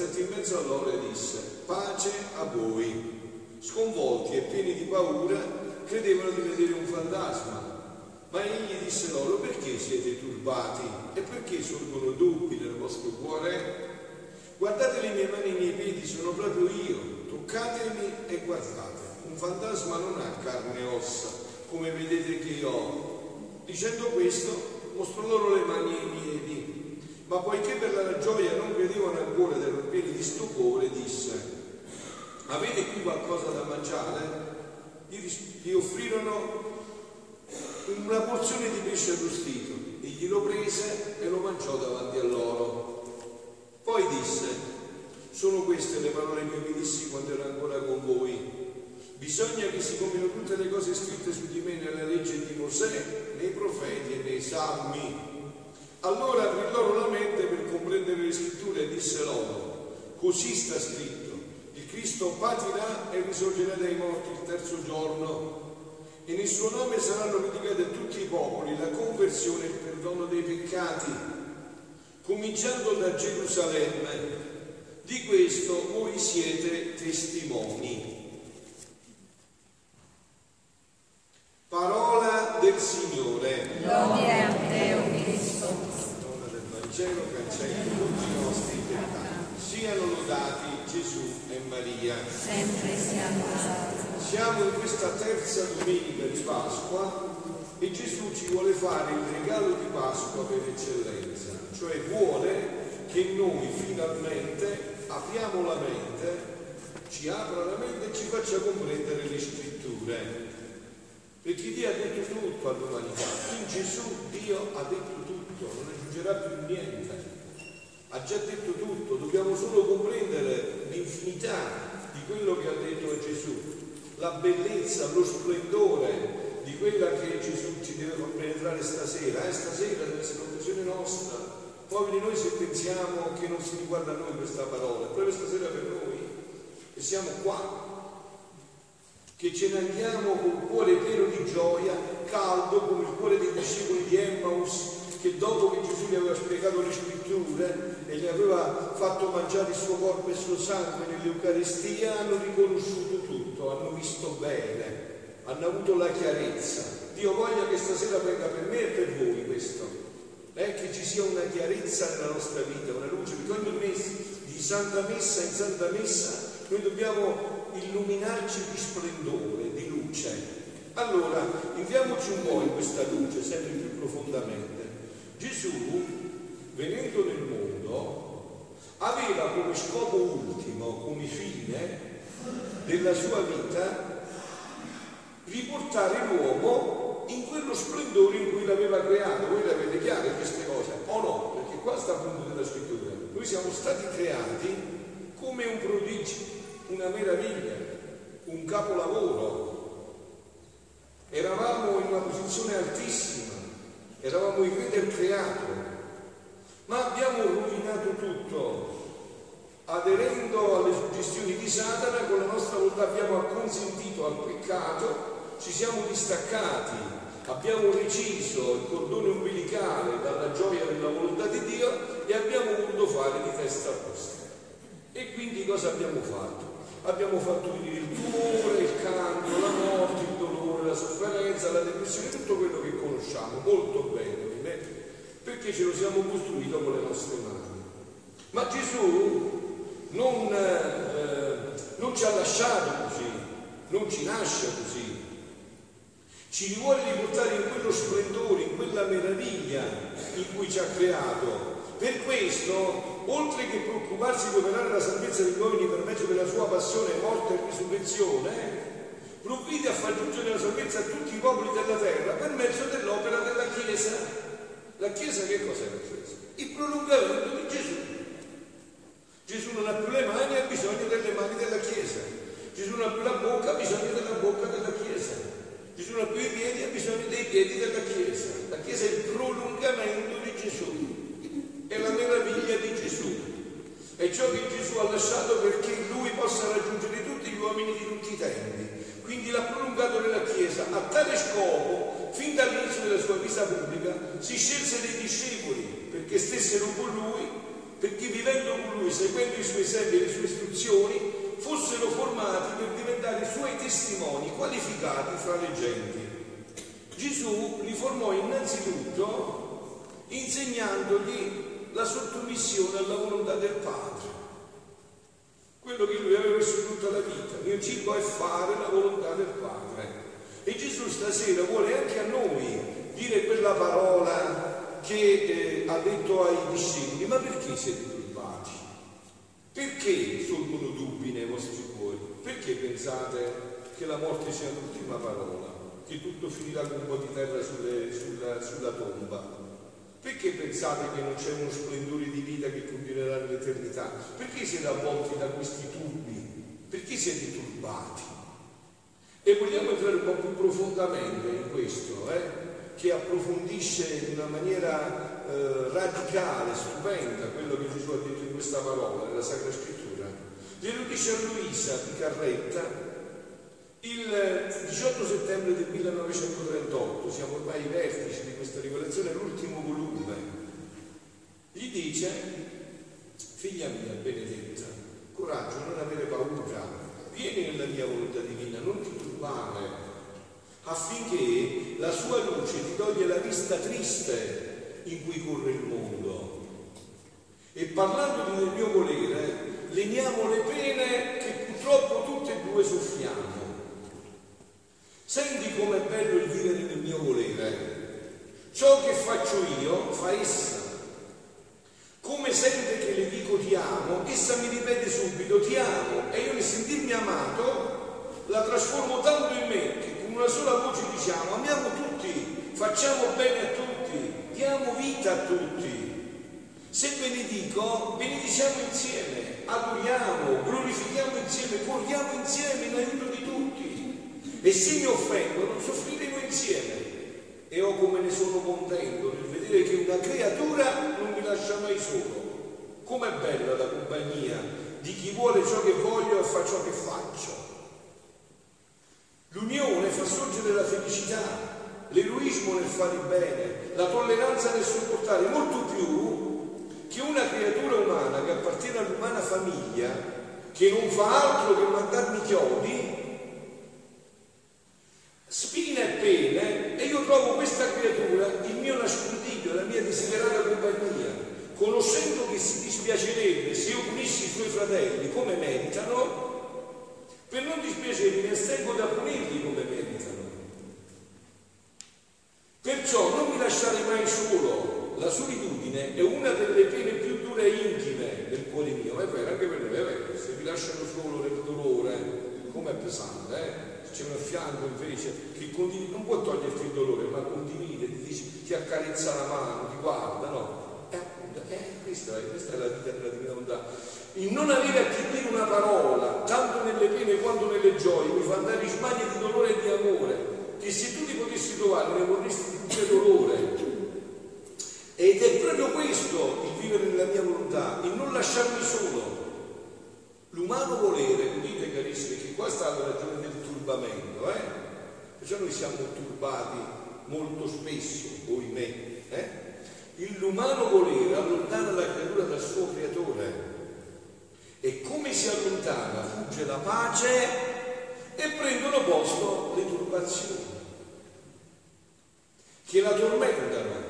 stette in mezzo a loro e disse, pace a voi. Sconvolti e pieni di paura, credevano di vedere un fantasma. Ma egli disse loro, perché siete turbati e perché sorgono dubbi nel vostro cuore? Guardate le mie mani e i miei piedi, sono proprio io, toccatemi e guardate. Un fantasma non ha carne e ossa, come vedete che io ho. Dicendo questo, mostrò loro le mani e i piedi. Ma poiché per la gioia non credevano ancora erano pieni di stupore, disse, avete qui qualcosa da mangiare? Gli offrirono una porzione di pesce arrostito, egli lo prese e lo mangiò davanti a loro. Poi disse, sono queste le parole che vi dissi quando ero ancora con voi. Bisogna che si compiono tutte le cose scritte su di me nella legge di Mosè, nei profeti e nei salmi. Allora aprì loro la le scritture e disse loro, così sta scritto, il Cristo patirà e risorgerà dai morti il terzo giorno e nel suo nome saranno predicati a tutti i popoli la conversione e il perdono dei peccati, cominciando da Gerusalemme. Di questo voi siete testimoni. Parola del Signore. Gloria a te, o Cristo. Parola del Cancelli tutti i nostri peccati. Siano lodati Gesù e Maria. Sempre siamo usati. Siamo in questa terza domenica di Pasqua e Gesù ci vuole fare il regalo di Pasqua per eccellenza, cioè vuole che noi finalmente apriamo la mente, ci apra la mente e ci faccia comprendere le scritture. Perché Dio ha detto tutto all'umanità, in Gesù Dio ha detto tutto, non aggiungerà più niente. Ha già detto tutto, dobbiamo solo comprendere l'infinità di quello che ha detto Gesù, la bellezza, lo splendore di quella che Gesù ci deve far penetrare stasera. Eh, stasera deve essere l'occasione nostra. Poveri noi se pensiamo che non si riguarda a noi questa parola, è proprio stasera per noi, che siamo qua, che ce ne andiamo con il cuore pieno di gioia, caldo come il cuore dei discepoli di Emmaus, che dopo che Gesù gli aveva spiegato le scritture e gli aveva fatto mangiare il suo corpo e il suo sangue nell'Eucaristia, hanno riconosciuto tutto, hanno visto bene, hanno avuto la chiarezza. Dio voglia che stasera venga per me e per voi questo. Eh, che ci sia una chiarezza nella nostra vita, una luce, perché ogni mese, di santa messa in santa messa, noi dobbiamo illuminarci di splendore, di luce. Allora, entriamoci un po' in questa luce, sempre più profondamente. Gesù, venendo nel mondo, aveva come scopo ultimo, come fine della sua vita, riportare l'uomo in quello splendore in cui l'aveva creato. Voi le avete chiare queste cose? O no? Perché qua sta appunto della scrittura. Noi siamo stati creati come un prodigio, una meraviglia, un capolavoro. Eravamo in una posizione altissima, eravamo i re del creato, ma abbiamo rovinato tutto. Aderendo alle suggestioni di Satana, con la nostra volontà abbiamo acconsentito al peccato, ci siamo distaccati, abbiamo reciso il cordone umbilicale dalla gioia della volontà di Dio e abbiamo voluto fare di testa vostra. E quindi cosa abbiamo fatto? Abbiamo fatto venire il tumore, il cancro, la morte, il dolore, la sofferenza, la depressione, tutto quello che conosciamo molto bene, perché ce lo siamo costruito con le nostre mani. Ma Gesù non, eh, non ci ha lasciato così, non ci lascia così. Ci vuole riportare in quello splendore, in quella meraviglia in cui ci ha creato. Per questo, oltre che preoccuparsi di operare la salvezza degli uomini per mezzo della sua passione, morte e risurrezione, provvide a far giungere la salvezza a tutti i popoli della terra per mezzo dell'opera della Chiesa. La Chiesa che cos'è la Chiesa? Il prolungamento di Gesù. Gesù non ha più le mani, ha bisogno delle mani della Chiesa. Gesù non ha più la bocca, ha bisogno della bocca della Chiesa. Gesù non ha più i piedi, ha bisogno dei piedi della Chiesa. La Chiesa è il prolungamento di Gesù. È la meraviglia di Gesù. È ciò che Gesù ha lasciato perché lui possa raggiungere tutti gli uomini di tutti i tempi. Quindi l'ha prolungato nella Chiesa a tale scopo, fin dall'inizio della sua vita pubblica, si scelse dei discepoli perché stessero con lui, perché vivendo con lui, seguendo i suoi esempi e le sue istruzioni, fossero formati per diventare suoi testimoni qualificati fra le genti. Gesù li formò innanzitutto insegnandogli la sottomissione alla volontà del Padre. Quello che lui aveva messo tutta la vita. Il mio cibo è fare la volontà del Padre. E Gesù stasera vuole anche a noi dire quella parola ha detto ai discepoli, ma perché siete turbati? Perché sorgono dubbi nei vostri cuori? Perché pensate che la morte sia l'ultima parola? Che tutto finirà con un po' di terra sulle, sulla, sulla tomba? Perché pensate che non c'è uno splendore di vita che continuerà nell'eternità? Perché siete avvolti da questi turbi? Perché siete turbati? E vogliamo entrare un po' più profondamente in questo, eh? che approfondisce in una maniera eh, radicale, stupenda, quello che Gesù ha detto in questa parola, nella Sacra Scrittura. Glielo dice a Luisa di Carretta il 18 settembre del 1938, siamo ormai ai vertici di questa rivelazione, l'ultimo volume, gli dice, figlia mia benedetta, coraggio, non avere paura, vieni nella mia volontà divina, non ti turbare, affinché la sua luce ti toglie la vista triste in cui corre il mondo. E parlando del mio volere, leniamo le pene che purtroppo tutte e due soffriamo. Senti com'è bello il vivere nel mio volere. Ciò che faccio io fa essa. Come sente che le dico ti amo, essa mi ripete subito ti amo e io nel sentirmi amato la trasformo tanto in me che una sola voce diciamo amiamo tutti, facciamo bene a tutti, diamo vita a tutti. Se benedico, benediciamo insieme, adoriamo, glorifichiamo insieme, corriamo insieme in aiuto di tutti. E se mi offendono, soffriremo insieme. E ho come ne sono contento nel vedere che una creatura non mi lascia mai solo. Com'è bella la compagnia di chi vuole ciò che voglio e fa ciò che faccio. L'unione fa sorgere la felicità, l'eroismo nel fare bene, la tolleranza nel sopportare, molto più che una creatura umana che appartiene all'umana famiglia, che non fa altro che mandarmi chiodi, spine e pene, e io trovo questa creatura il mio nascondiglio, la mia desiderata compagnia, conoscendo che si dispiacerebbe se io punissi i suoi fratelli come meritano, per non dispiacermi mi astengo da punirli come meritano. Perciò non mi lasciare mai solo. La solitudine è una delle pene più dure e intime del cuore mio. È vero, anche per me. Se mi lasciano solo nel dolore, com'è pesante, eh? C'è un fianco invece che condivide, non può toglierti il dolore, ma condivide, ti, dice, ti accarezza la mano, ti guarda, no? Eh, eh, questa, questa è la vita della divina volontà il non avere a chi dire una parola, tanto nelle pene quanto nelle gioie, mi fa andare in smanie di dolore e di amore, che se tu ti potessi trovare ne vorresti di più dolore. Ed è proprio questo il vivere nella mia volontà, il non lasciarmi solo. L'umano volere, udite carissimi, che qua sta la ragione del turbamento, eh? Perciò noi siamo turbati molto spesso, ohimè, eh? L'umano volere allontana la creatura dal suo creatore e come si allontana fugge la pace e prendono posto le turbazioni che la tormentano.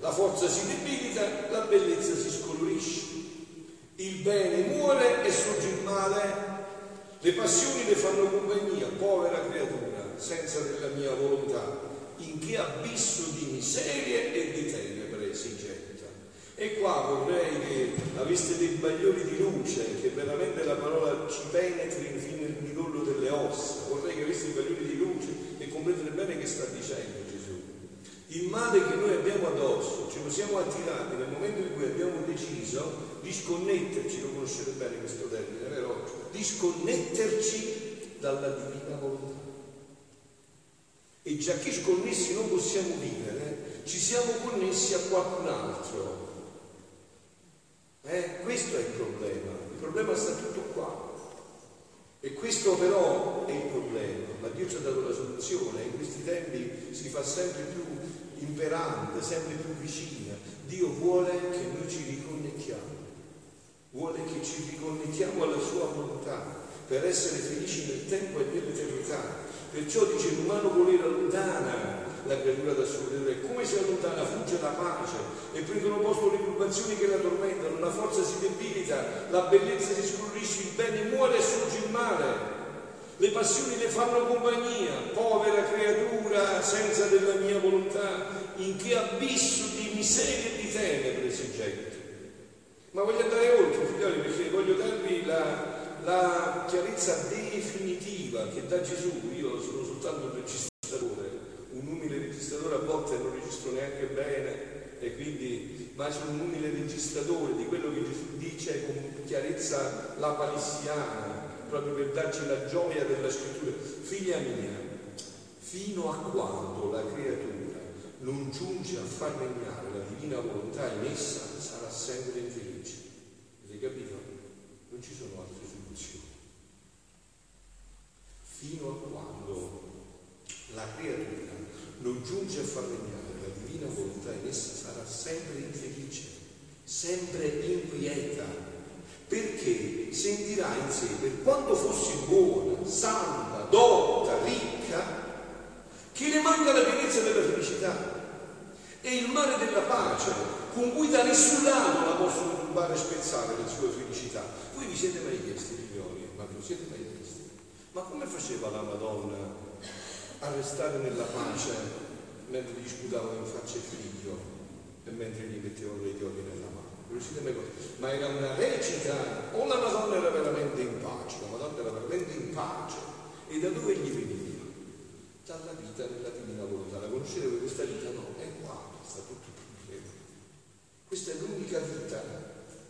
La forza si debilita, la bellezza si scolorisce. Il bene muore e sorge il male. Le passioni le fanno compagnia, povera creatura, senza della mia volontà. In che abisso di miserie e di tenebre si getta. E qua vorrei che aveste dei bagliori di luce, che veramente la parola ci penetri fino al midollo delle ossa. Vorrei che aveste dei bagliori di luce e comprendere bene che sta dicendo Gesù. Il male che noi abbiamo addosso, ce lo siamo attirati nel momento in cui abbiamo deciso di sconnetterci, lo conoscete bene questo termine, vero? Di sconnetterci dalla divina volontà. E già che sconnessi non possiamo vivere, ci siamo connessi a qualcun altro eh? Questo è il problema, il problema sta tutto qua. E questo però è il problema, ma Dio passione, in questi tempi si fa sempre più imperante, sempre più vicina. Dio vuole che noi ci riconnettiamo, vuole che ci riconnettiamo alla sua volontà per essere felici nel tempo e nell'eternità. Perciò dice l'umano volere allontana la creatura da suo e come si allontana fugge la pace e prendono posto le turbazioni che la tormentano, la forza si debilita, la bellezza si scurrisce, il bene muore e sorge il male. Le passioni le fanno compagnia, povera creatura senza della mia volontà, in che abisso di miseria e di tenebre si getta. Ma voglio andare oltre, figlioli, perché voglio darvi la, la chiarezza definitiva che da Gesù, io sono soltanto un registratore, un umile registratore a volte non registro neanche bene e quindi ma sono un umile registratore di quello che Gesù dice con chiarezza la palissiana, proprio per darci la gioia della scrittura. Figlia mia, fino a quando la creatura non giunge a far regnare la divina volontà in essa, sarà sempre infelice. Avete capito? Non ci sono altre soluzioni. Fino a quando la creatura non giunge a far regnare la divina volontà in essa, sarà sempre infelice, sempre inquieta, perché sentirà in sé, per quanto fossi buona, santa, dotta, ricca, che ne manca la pienezza della felicità e il mare della pace, con cui da nessun lato la possono turbare e spezzare le sue felicità. Voi vi siete mai chiesti, figlioli, ma vi siete mai chiesti? Ma come faceva la Madonna a restare nella pace mentre gli sputavano in faccia il figlio e mentre gli mettevano le chiodi nella mano? Ma era una recita, o la Madonna era veramente in pace, la Madonna era veramente in pace. E da dove gli veniva? Dalla vita nella divina volontà. La conoscete questa vita? No, è qua, sta tutto il problema. Questa è l'unica vita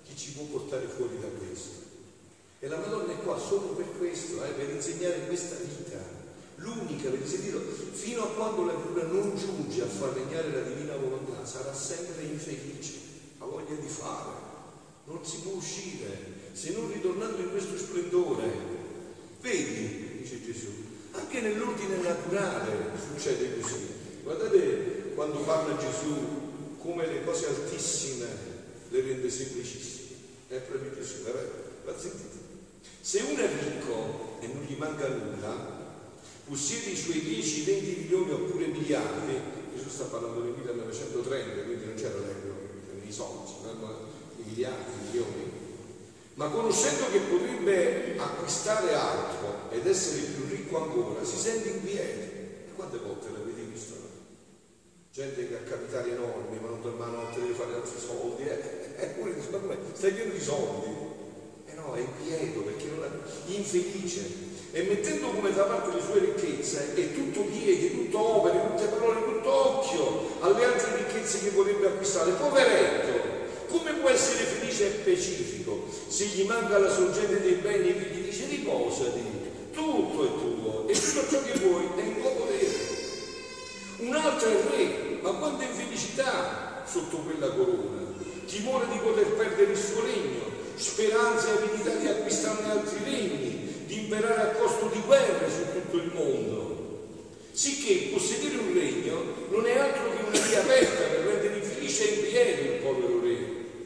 che ci può portare fuori da questo. E la Madonna è qua solo per questo, eh, per insegnare questa vita, l'unica, per insegnare, fino a quando la creatura non giunge a far regnare la divina volontà, sarà sempre infelice, ha voglia di fare, non si può uscire, se non ritornando in questo splendore. Vedi, dice Gesù, anche nell'ordine naturale succede così. Guardate quando parla Gesù come le cose altissime le rende semplicissime. È proprio Gesù, l'ha sentito? Se uno è ricco e non gli manca nulla, possiede i suoi 10-20 milioni oppure miliardi, Gesù sta parlando del 1930, quindi non c'era l'euro, c'erano i soldi, c'erano i miliardi, i milioni, ma conoscendo che potrebbe acquistare altro ed essere più ricco ancora, si sente inquieto. E quante volte l'avete visto? Gente che ha capitali enormi, ma non torna a notte, deve fare altri soldi, eh? eppure come? Stai pieno di soldi? Eh no, è inquieto perché non è infelice. E mettendo come da parte le sue ricchezze, è tutto piedi, tutto opere, tutte parole, tutto occhio alle altre ricchezze che vorrebbe acquistare. Poveretto, come può essere felice e pacifico se gli manca la sorgente dei beni e gli dice riposati, tutto è tuo e tutto ciò che vuoi è in tuo potere. Un altro è re, ma quanta infelicità sotto quella corona, timore di poter perdere il suo regno, speranza e avidità di acquistarne altri regni, di imperare a costo di guerre su tutto il mondo. Sicché possedere un regno non è altro che una via aperta per rendere infelice e inquieto il povero re.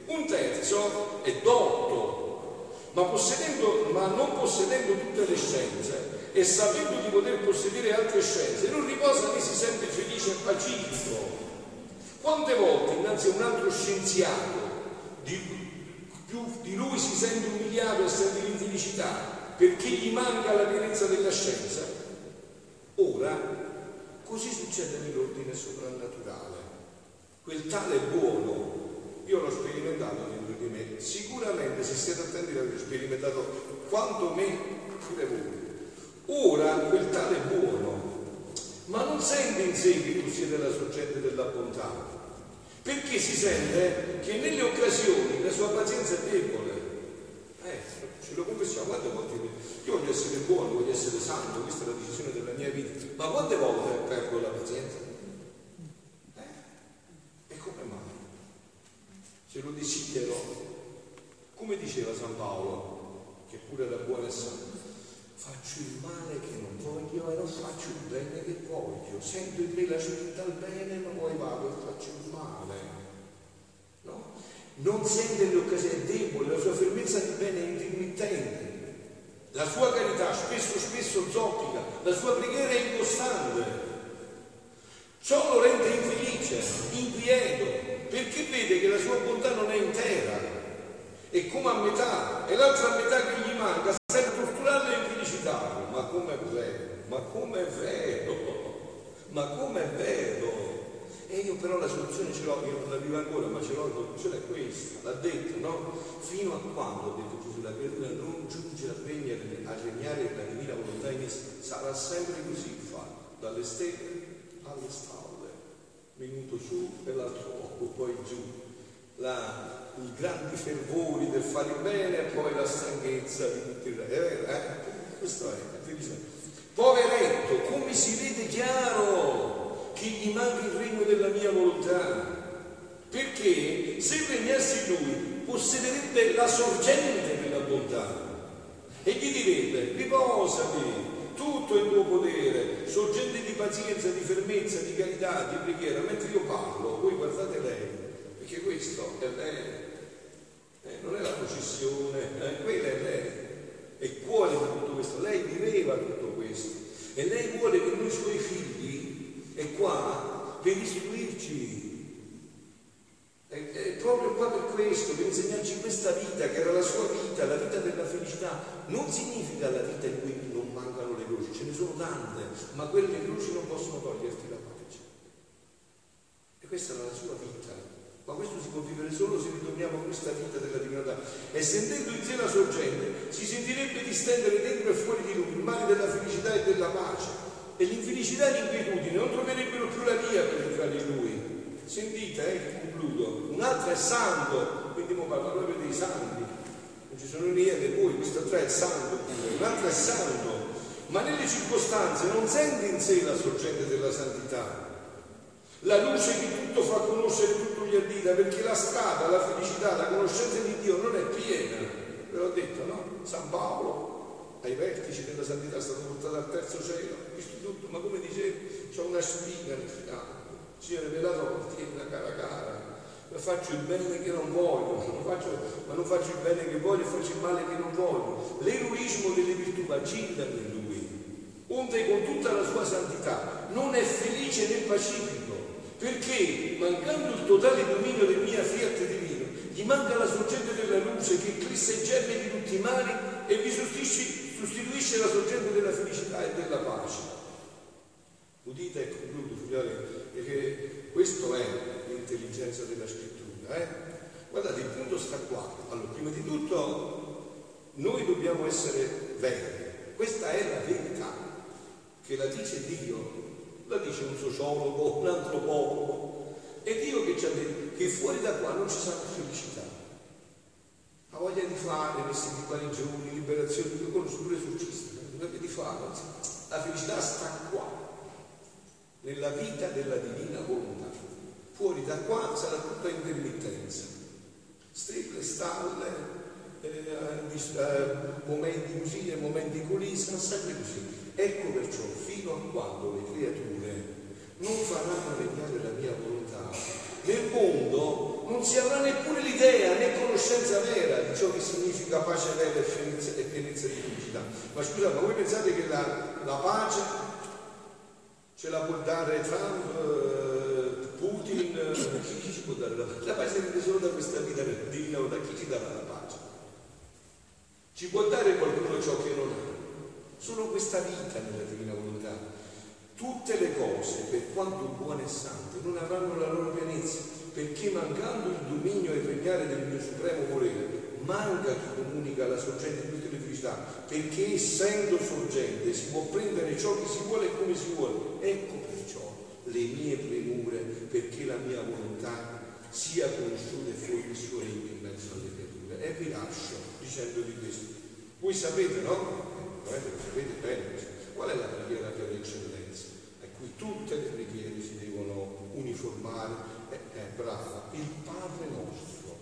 Un terzo è dotto, ma, ma non possedendo tutte le scienze e sapendo di poter possedere altre scienze, non riposa né si sente felice e pacifico. Quante volte innanzi a un altro scienziato di, più di lui si sente umiliato e sente l'infelicità perché gli manca la pienezza della scienza? Ora, così succede nell'ordine soprannaturale. Quel tale buono io l'ho sperimentato dentro di me, sicuramente se siete attenti l'avete sperimentato quanto me pure voi. Ora quel tale buono, ma non sente in sé che tu siete la sorgente della bontà, perché si sente che nelle occasioni la sua pazienza è debole. Eh, ce lo confessiamo, quante volte io voglio essere buono, voglio essere santo, questa è la decisione della mia vita, ma quante volte perdo la pazienza? se lo desidero, come diceva San Paolo, che pure era buono e santo, faccio il male che non voglio e non faccio il bene che voglio. Sento in me la civiltà al bene, ma poi vado e faccio il male. No? Non sente le occasioni, è debole, la sua fermezza di bene è intermittente. La sua carità spesso spesso zoppica, la sua preghiera è incostante. Ciò lo rende infelice, inquieto, perché vede che la sua bontà non è intera, è come a metà, e l'altra metà che gli manca serve a torturarlo e infelicitarlo. Ma com'è vero, ma com'è vero, ma com'è vero. E io però la soluzione ce l'ho, io non la vivo ancora, ma ce l'ho, la soluzione è questa, l'ha detto, no? Fino a quando, ha detto Gesù, la creatura non giunge a regnare, a regnare la divina volontà in essa, sarà sempre così fatto, dalle stelle alle stalle, venuto su e l'altro poco, poi giù. La, I grandi fervori del fare bene e poi la stanchezza di tutti. È vero, eh? Questo è. Poveretto, come si vede chiaro che gli manca il regno della mia volontà. Perché se regnassi lui possederebbe la sorgente della bontà. E gli direbbe riposati, tutto il tuo potere, sorgente di pazienza, di fermezza, di carità, di preghiera, mentre io parlo, voi guardate lei, perché questo è lei, eh, non è la processione, eh, quella è lei, è cuore di tutto questo, lei viveva tutto questo. E lei vuole che noi suoi figli è qua per istruirci. È, è, proprio qua per questo, per insegnarci questa vita, che era la sua vita, la vita della felicità. Non significa la vita in cui non mancano le croci, ce ne sono tante, ma quelle croci non possono toglierti la pace. E questa era la sua vita. Ma questo si può vivere solo se ritorniamo a questa vita della divinità. E sentendo in sé la sorgente, si sentirebbe distendere dentro e fuori di lui il male della felicità e e l'infelicità e l'inquietudine non troverebbero più la via per entrare in lui. Sentite, eh, concludo. Un altro è santo, quindi mo parlo proprio dei santi. Non ci sono niente voi, questo tre è santo. Un altro è santo, ma nelle circostanze non sente in sé la sorgente della santità. La luce che tutto fa conoscere tutto gli addita, perché la strada, la felicità, la conoscenza di Dio non è piena. Ve l'ho detto, no? San Paolo ai vertici della santità, è stato portato al terzo cielo, visto tutto, ma come dicevi, c'è una spina nel fianco, ci è rivelato tieni la cara cara, ma faccio il bene che non voglio, non faccio, ma non faccio il bene che voglio, faccio il male che non voglio. L'eroismo delle virtù vacillano in lui, onde con tutta la sua santità non è felice nel pacifico, perché mancando il totale dominio del mio fiat divino, gli manca la sorgente della luce che eclissa i germi di tutti i mali e vi sostituisce sostituisce la sorgente della felicità e della pace. Udite e concludo, figlioli, perché questo è l'intelligenza della scrittura. Eh? Guardate, il punto sta qua. Allora, prima di tutto, noi dobbiamo essere veri. Questa è la verità che la dice Dio, la dice un sociologo, un antropologo. È Dio che ci ha detto che fuori da qua non ci sarà felicità ha voglia di fare questi guarigioni, liberazioni, io conosco pure esorcisti, ha voglia di fare, la felicità sta qua, nella vita della divina volontà. Fuori da qua sarà tutta intermittenza, stelle, stalle, eh, eh, momenti così e momenti così, sarà sempre così. Ecco perciò, fino a quando le creature non faranno regnare la mia volontà, nel mondo non si avrà neppure l'idea né conoscenza vera di ciò che significa pace vera e pienezza di felicità. Ma scusa, ma voi pensate che la, la pace ce la può dare Trump, eh, Putin? Eh, chi, ci può dare la pace? La pace dipende solo da questa vita divina o da chi ci darà la pace. Ci può dare qualcuno ciò che non ha. Solo questa vita nella divina volontà. Tutte le cose, per quanto buone e sante, non avranno la loro pienezza perché mancando il dominio e il regnare del mio supremo volere, manca chi comunica la sorgente di tutte le felicità, perché essendo sorgente si può prendere ciò che si vuole e come si vuole. Ecco perciò le mie premure, perché la mia volontà sia conosciuta e fuori il suo regno in mezzo alle creature. E vi lascio dicendovi questo. Voi sapete, no? Eh, lo sapete bene, qual è la preghiera per eccellenza? A cui tutte le preghiere si devono uniformare è brava, il Padre nostro.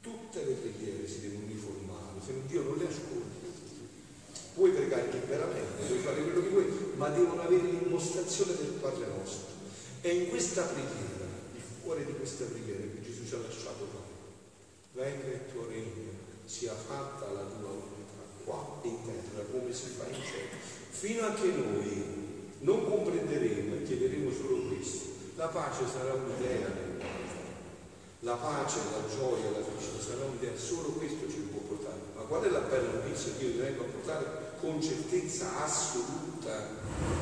Tutte le preghiere si devono uniformare, se Dio non le ascolta. Puoi pregare dell'impostazione del Padre nostro. È in questa preghiera, il cuore di questa preghiera che Gesù ci ha lasciato fare. Venga il tuo regno, sia fatta la tua volontà qua in terra come si fa in cielo. Fino a che noi non comprenderemo e chiederemo solo questo, la pace sarà un'idea nel. La pace, la gioia, la felicità sarà un'idea, solo questo ci può portare. Ma qual è la bella notizia che io vengo a portare con certezza assoluta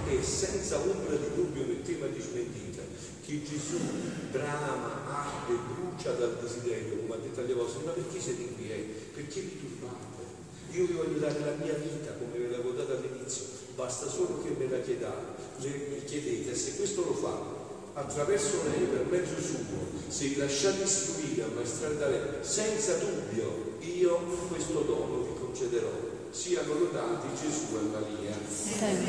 e senza ombra di dubbio né tema di smentita? Che Gesù brama, arde, brucia dal desiderio, come ha detto agli vostri, ma perché siete inquieti? Perché vi turbate? Io vi voglio dare la mia vita come ve l'avevo data all'inizio, basta solo che me la chiedate, chiedete, e se questo lo fate attraverso lei, per mezzo suo, se vi lasciate istruire, ammaestrare da lei, senza dubbio, io questo dono vi concederò. Siano lodati Gesù e Maria.